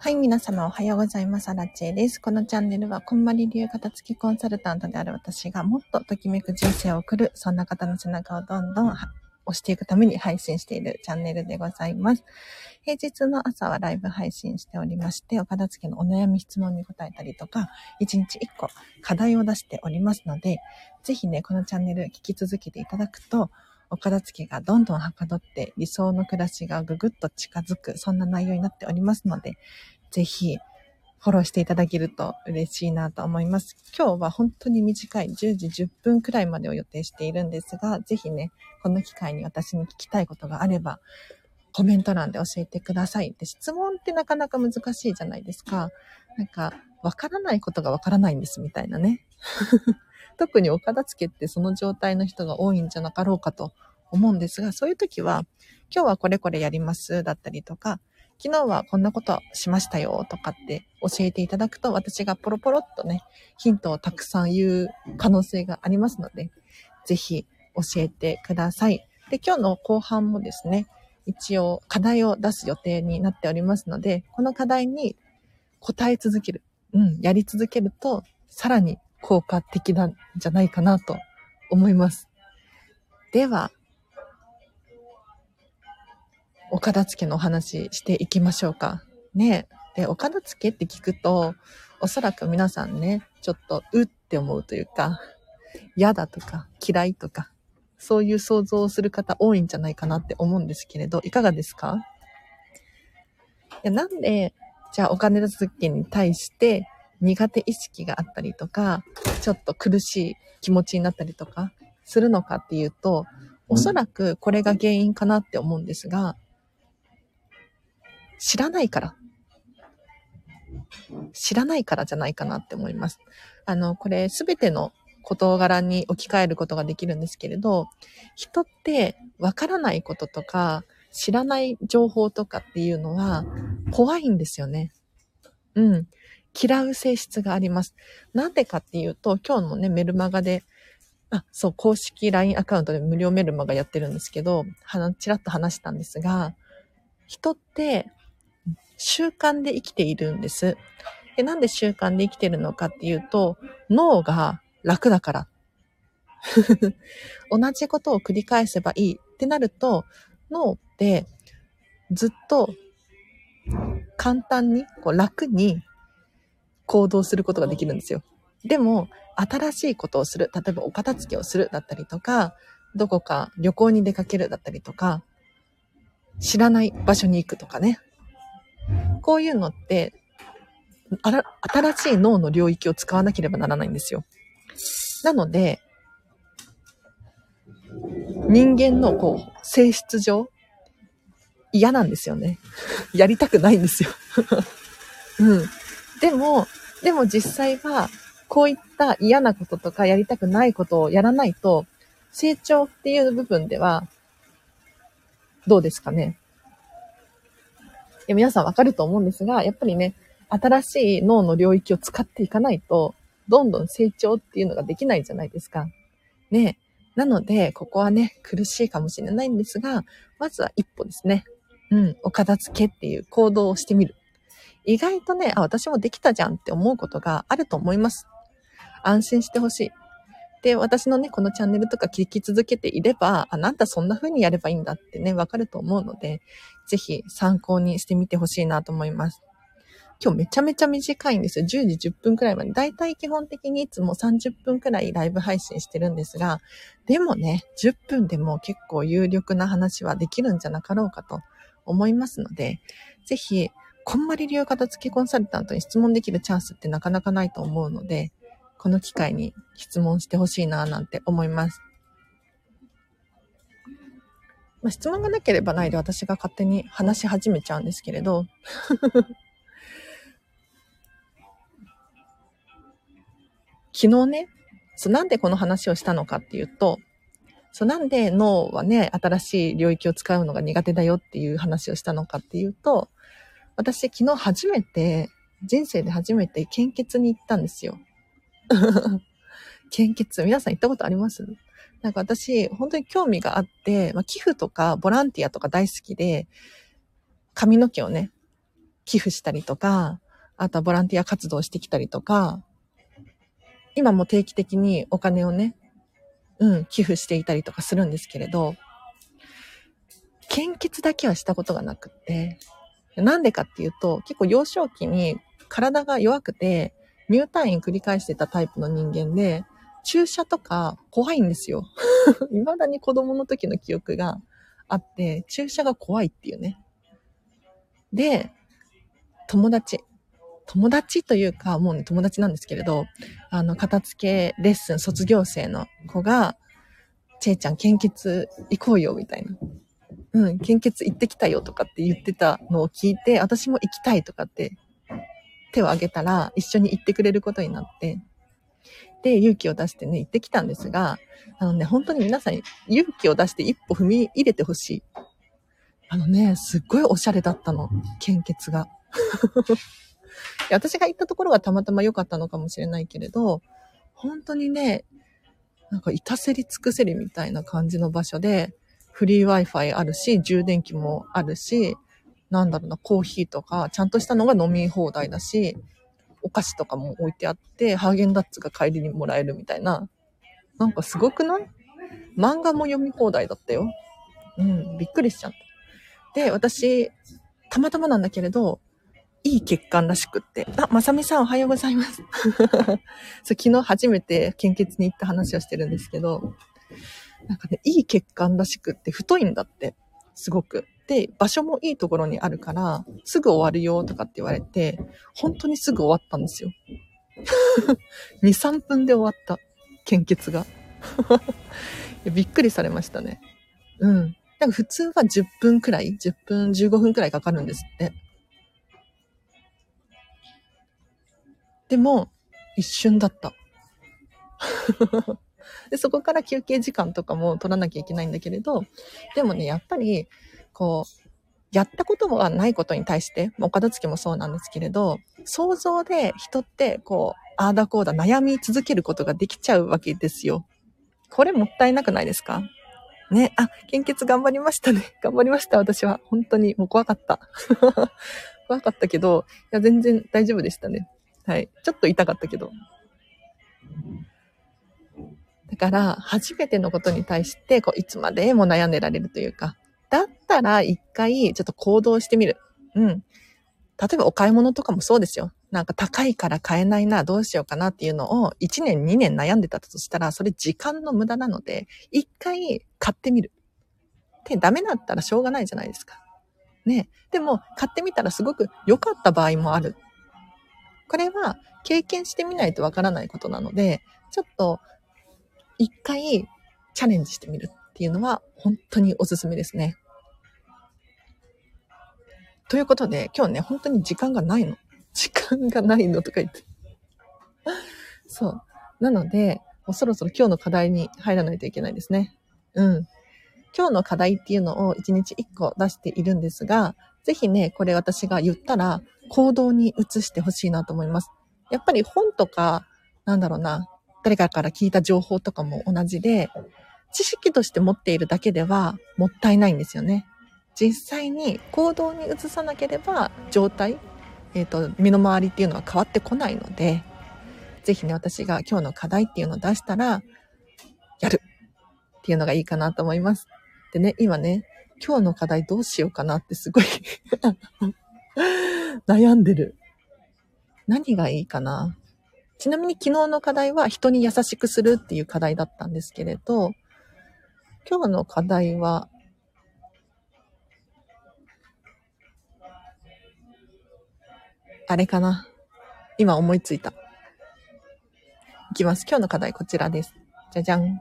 はい、皆様おはようございます。アラチェです。このチャンネルは、こんまり流片付きコンサルタントである私がもっとときめく人生を送る、そんな方の背中をどんどん押していくために配信しているチャンネルでございます。平日の朝はライブ配信しておりまして、お片付けのお悩み質問に答えたりとか、1日1個課題を出しておりますので、ぜひね、このチャンネル聞き続けていただくと、お片付けがどんどんはかどって理想の暮らしがぐぐっと近づく、そんな内容になっておりますので、ぜひフォローしていただけると嬉しいなと思います。今日は本当に短い10時10分くらいまでを予定しているんですが、ぜひね、この機会に私に聞きたいことがあれば、コメント欄で教えてください。で、質問ってなかなか難しいじゃないですか。なんか、わからないことがわからないんですみたいなね。特にお片付けってその状態の人が多いんじゃなかろうかと思うんですが、そういう時は、今日はこれこれやりますだったりとか、昨日はこんなことしましたよとかって教えていただくと、私がポロポロっとね、ヒントをたくさん言う可能性がありますので、ぜひ教えてください。で、今日の後半もですね、一応課題を出す予定になっておりますので、この課題に答え続ける。うん、やり続けると、さらに効果的なんじゃないかなと思います。では、お片付けのお話していきましょうか。ねで、お片付けって聞くと、おそらく皆さんね、ちょっとうって思うというか、嫌だとか嫌いとか、そういう想像をする方多いんじゃないかなって思うんですけれど、いかがですか？いやなんで、じゃあお金付けに対して苦手意識があったりとか、ちょっと苦しい気持ちになったりとかするのかっていうと、おそらくこれが原因かなって思うんですが、知らないから。知らないからじゃないかなって思います。あの、これすべての事柄に置き換えることができるんですけれど、人ってわからないこととか、知らない情報とかっていうのは怖いんですよね。うん。嫌う性質があります。なんでかっていうと、今日のね、メルマガで、あ、そう、公式 LINE アカウントで無料メルマガやってるんですけど、はちらっと話したんですが、人って習慣で生きているんです。でなんで習慣で生きてるのかっていうと、脳が楽だから。同じことを繰り返せばいいってなると、脳ってずっと簡単に、こう楽に行動することができるんですよ。でも、新しいことをする。例えば、お片付けをするだったりとか、どこか旅行に出かけるだったりとか、知らない場所に行くとかね。こういうのって、新しい脳の領域を使わなければならないんですよ。なので、人間のこう、性質上、嫌なんですよね。やりたくないんですよ。うん。でも、でも実際は、こういった嫌なこととかやりたくないことをやらないと、成長っていう部分では、どうですかね？や皆さんわかると思うんですが、やっぱりね、新しい脳の領域を使っていかないと、どんどん成長っていうのができないじゃないですか。ね。なので、ここはね、苦しいかもしれないんですが、まずは一歩ですね。うん、お片付けっていう行動をしてみる。意外とね、あ、私もできたじゃんって思うことがあると思います。安心してほしい。で、私のね、このチャンネルとか聞き続けていれば、あ、なんだそんな風にやればいいんだってね、わかると思うので、ぜひ参考にしてみてほしいなと思います。今日めちゃめちゃ短いんですよ。10時10分くらいまで。だいたい基本的にいつも30分くらいライブ配信してるんですが、でもね、10分でも結構有力な話はできるんじゃなかろうかと思いますので、ぜひ、こんまり流片付けコンサルタントに質問できるチャンスってなかなかないと思うので、この機会に質問してほしいななんて思います。まあ、質問がなければないで私が勝手に話し始めちゃうんですけれど 昨日ね、そうなんでこの話をしたのかっていうと、そうなんで脳はね、新しい領域を使うのが苦手だよっていう話をしたのかっていうと、私昨日初めて、人生で初めて献血に行ったんですよ。献血、皆さん行ったことあります？なんか私、本当に興味があって、まあ、寄付とかボランティアとか大好きで、髪の毛をね、寄付したりとか、あとはボランティア活動してきたりとか、今も定期的にお金をね、うん、寄付していたりとかするんですけれど、献血だけはしたことがなくって、なんでかっていうと、結構幼少期に体が弱くて、入退院繰り返してたタイプの人間で、注射とか怖いんですよ。未だに子供の時の記憶があって、注射が怖いっていうね。で、友達。友達というか、もうね、友達なんですけれど、あの、片付けレッスン卒業生の子が、ちえちゃん献血行こうよ、みたいな。うん、献血行ってきたよとかって言ってたのを聞いて、私も行きたいとかって手を挙げたら一緒に行ってくれることになって、で、勇気を出してね、行ってきたんですが、あのね、本当に皆さん勇気を出して一歩踏み入れてほしい。あのね、すっごいおしゃれだったの、献血が。私が行ったところがたまたま良かったのかもしれないけれど、本当にね、なんか、いたせり尽くせりみたいな感じの場所で、フリー Wi-Fi あるし、充電器もあるし、なんだろうな、コーヒーとか、ちゃんとしたのが飲み放題だし、お菓子とかも置いてあって、ハーゲンダッツが帰りにもらえるみたいな。なんかすごくない？漫画も読み放題だったよ。うん、びっくりしちゃった。で、私、たまたまなんだけれど、いい血管らしくって。あ、まさみさんおはようございます。そう昨日初めて献血に行った話をしてるんですけど、なんかね、いい血管らしくって太いんだって。すごく。で、場所もいいところにあるから、すぐ終わるよとかって言われて、本当にすぐ終わったんですよ。2、3分で終わった。献血が。びっくりされましたね。うん。なんか普通は10分くらい ?10 分、15分くらいかかるんですって。でも、一瞬だった。で、そこから休憩時間とかも取らなきゃいけないんだけれど、でもね、やっぱり、こう、やったこともないことに対して、お片付けもそうなんですけれど、想像で人って、こう、ああだこうだ悩み続けることができちゃうわけですよ。これもったいなくないですか？ね、あ、献血頑張りましたね。頑張りました、私は。本当に、もう怖かった。怖かったけど、いや、全然大丈夫でしたね。はい。ちょっと痛かったけど。から、初めてのことに対して、こう、いつまでも悩んでられるというか、だったら一回、ちょっと行動してみる。うん。例えばお買い物とかもそうですよ。なんか高いから買えないな、どうしようかなっていうのを1年2年悩んでたとしたら、それ時間の無駄なので、一回買ってみる。で、ダメだったらしょうがないじゃないですか。ね。でも、買ってみたらすごく良かった場合もある。これは経験してみないとわからないことなので、ちょっと一回チャレンジしてみるっていうのは本当におすすめですね。ということで、今日ね、本当に時間がないの。時間がないのとか言って。そう。なので、もうそろそろ今日の課題に入らないといけないですね。うん。今日の課題っていうのを1日1個出しているんですが、ぜひね、これ私が言ったら行動に移してほしいなと思います。やっぱり本とか、なんだろうな、誰かから聞いた情報とかも同じで、知識として持っているだけではもったいないんですよね。実際に行動に移さなければ状態、えっ、ー、と、身の回りっていうのは変わってこないので、ぜひね、私が今日の課題っていうのを出したら、やるっていうのがいいかなと思います。でね、今ね、今日の課題どうしようかなってすごい 悩んでる。何がいいかな？ちなみに昨日の課題は人に優しくするっていう課題だったんですけれど、今日の課題は、あれかな？今思いついた。いきます。今日の課題こちらです。じゃじゃん。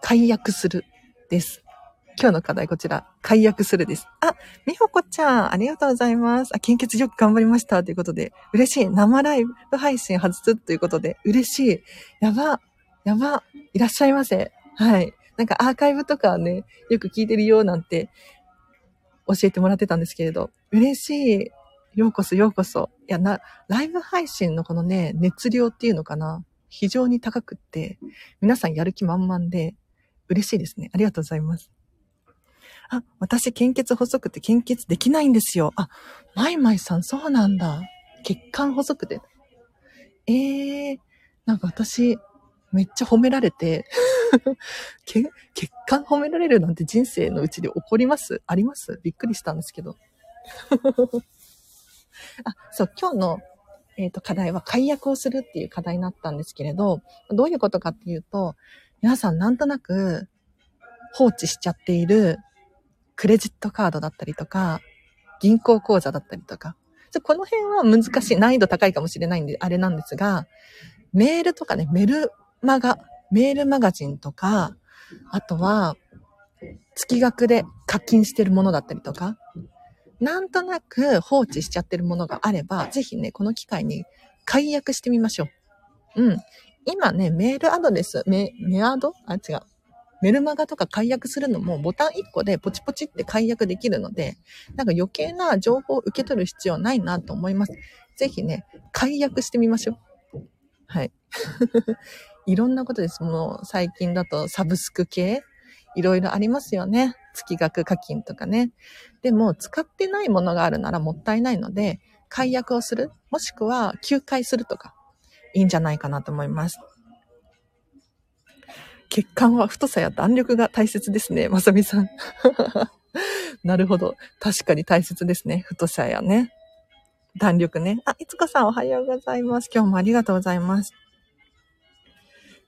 解約するです。今日の課題こちら、解約するです。あ、みほこちゃん、ありがとうございます。あ、献血よく頑張りました。ということで、嬉しい。生ライブ配信外すということで、嬉しい。やば、やば、いらっしゃいませ。はい。なんかアーカイブとかね、よく聞いてるよなんて教えてもらってたんですけれど、嬉しい。ようこそようこそ。いや、な、ライブ配信のこのね、熱量っていうのかな。非常に高くって、皆さんやる気満々で、嬉しいですね。ありがとうございます。あ、私献血細くて献血できないんですよ。あ、マイマイさんそうなんだ。血管細くて。ええー、なんか私、めっちゃ褒められて 血、血管褒められるなんて人生のうちで起こります？あります？びっくりしたんですけど。あ、そう、今日の、えっ、ー、と、課題は解約をするっていう課題になったんですけれど、どういうことかっていうと、皆さんなんとなく放置しちゃっているクレジットカードだったりとか、銀行口座だったりとか、この辺は難しい、難易度高いかもしれないんで、あれなんですが、メールとかね、メルマガ、メールマガジンとか、あとは、月額で課金してるものだったりとか、なんとなく放置しちゃってるものがあれば、ぜひね、この機会に解約してみましょう。うん。今ね、メールアドレス、メ、メアド？あ、違う。メルマガとか解約するのもボタン1個でポチポチって解約できるので、なんか余計な情報を受け取る必要ないなと思います。ぜひね、解約してみましょう。はい。いろんなことです。もう最近だとサブスク系いろいろありますよね。月額課金とかね。でも使ってないものがあるならもったいないので、解約をする、もしくは休会するとか、いいんじゃないかなと思います。血管は太さや弾力が大切ですね、まさみさん。なるほど。確かに大切ですね。太さやね。弾力ね。あ、いつかさんおはようございます。今日もありがとうございます。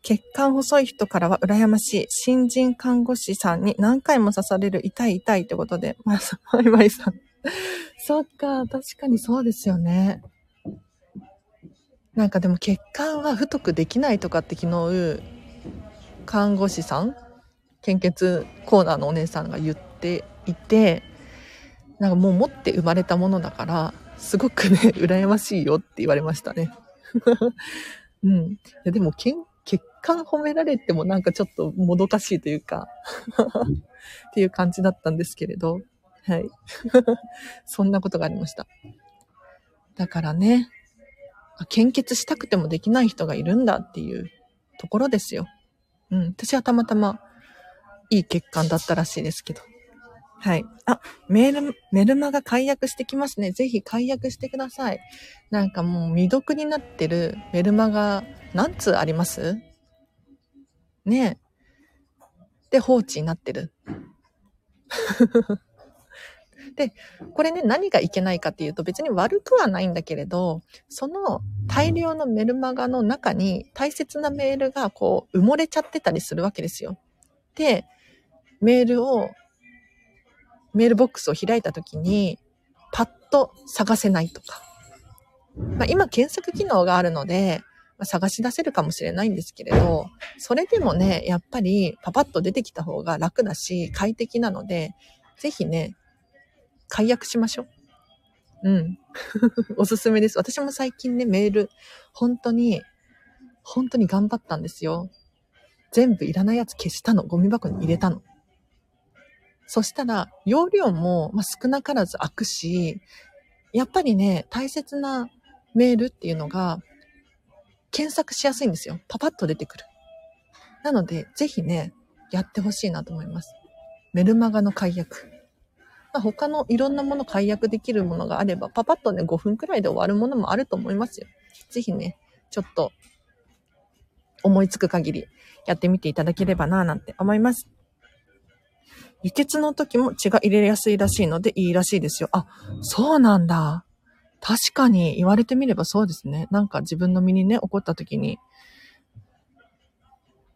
血管細い人からは羨ましい。新人看護師さんに何回も刺される痛い痛いってことで、まあ、マイマイさん。そっか、確かにそうですよね。なんかでも血管は太くできないとかって昨日、看護師さん献血コーナーのお姉さんが言っていて、なんかもう持って生まれたものだから、すごくね、羨ましいよって言われましたね。うん。いやでも、血管褒められてもなんかちょっともどかしいというか っていう感じだったんですけれど、はい。そんなことがありました。だからね、献血したくてもできない人がいるんだっていうところですよ。うん。私はたまたまいい血管だったらしいですけど。はい。あ、メール、メルマが解約してきますね。ぜひ解約してください。なんかもう未読になってるメルマが何通あります？ねえ。で、放置になってる。で、これね、何がいけないかっていうと別に悪くはないんだけれど、その大量のメルマガの中に大切なメールがこう埋もれちゃってたりするわけですよ。で、メールを、メールボックスを開いた時に、パッと探せないとか。まあ、今検索機能があるので、まあ、探し出せるかもしれないんですけれど、それでもね、やっぱりパパッと出てきた方が楽だし、快適なので、ぜひね、解約しましょう。うん。おすすめです。私も最近ね、メール、本当に、本当に頑張ったんですよ。全部いらないやつ消したの。ゴミ箱に入れたの。そしたら、容量も、まあ、少なからず開くし、やっぱりね、大切なメールっていうのが、検索しやすいんですよ。パパッと出てくる。なので、ぜひね、やってほしいなと思います。メルマガの解約。まあ、他のいろんなもの解約できるものがあれば、パパッとね、5分くらいで終わるものもあると思いますよ。ぜひね、ちょっと、思いつく限りやってみていただければなぁなんて思います。輸血の時も血が入れやすいらしいのでいいらしいですよ。あ、そうなんだ。確かに言われてみればそうですね。なんか自分の身にね、起こった時に、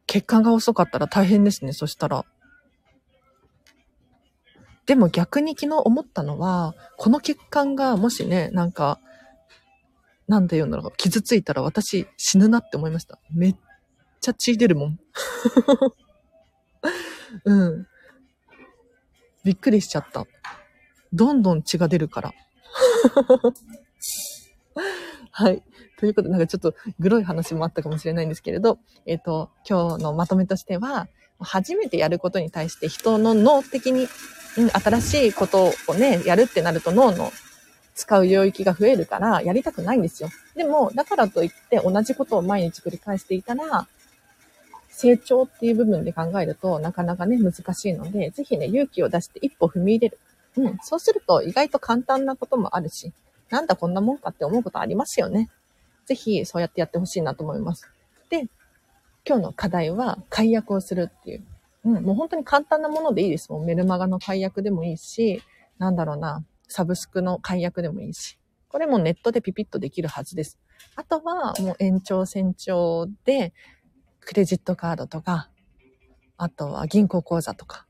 血管が遅かったら大変ですね。そしたら。でも逆に昨日思ったのは、この血管がもしね、なんか、なんて言うんだろう、傷ついたら私死ぬなって思いました。めっちゃ血出るもん。うん。びっくりしちゃった。どんどん血が出るから。はい。ということで、なんかちょっとグロい話もあったかもしれないんですけれど、えっ、ー、と、今日のまとめとしては、初めてやることに対して人の脳的に、うん、新しいことをね、やるってなると脳の使う領域が増えるからやりたくないんですよ。でも、だからといって同じことを毎日繰り返していたら、成長っていう部分で考えるとなかなかね、難しいので、ぜひね、勇気を出して一歩踏み入れる。うん。そうすると意外と簡単なこともあるし、なんだこんなもんかって思うことありますよね。ぜひそうやってやってほしいなと思います。で、今日の課題は解約をするっていう。うん、もう本当に簡単なものでいいですもん。メルマガの解約でもいいし、なんだろうな、サブスクの解約でもいいし。これもネットでピピッとできるはずです。あとはもう延長線上で、クレジットカードとか、あとは銀行口座とか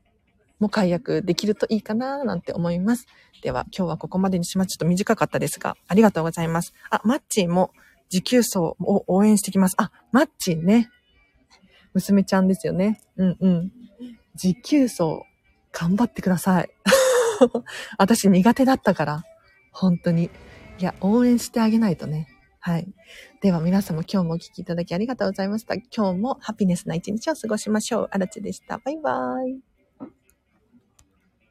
も解約できるといいかななんて思います。では今日はここまでにします。ちょっと短かったですが、ありがとうございます。あ、マッチーも持久走を応援してきます。あ、マッチーね。娘ちゃんですよね。うんうん。持久走、頑張ってください。私苦手だったから。本当に。いや、応援してあげないとね。はい。では皆様今日もお聴きいただきありがとうございました。今日もハピネスな一日を過ごしましょう。あらちでした。バイバーイ。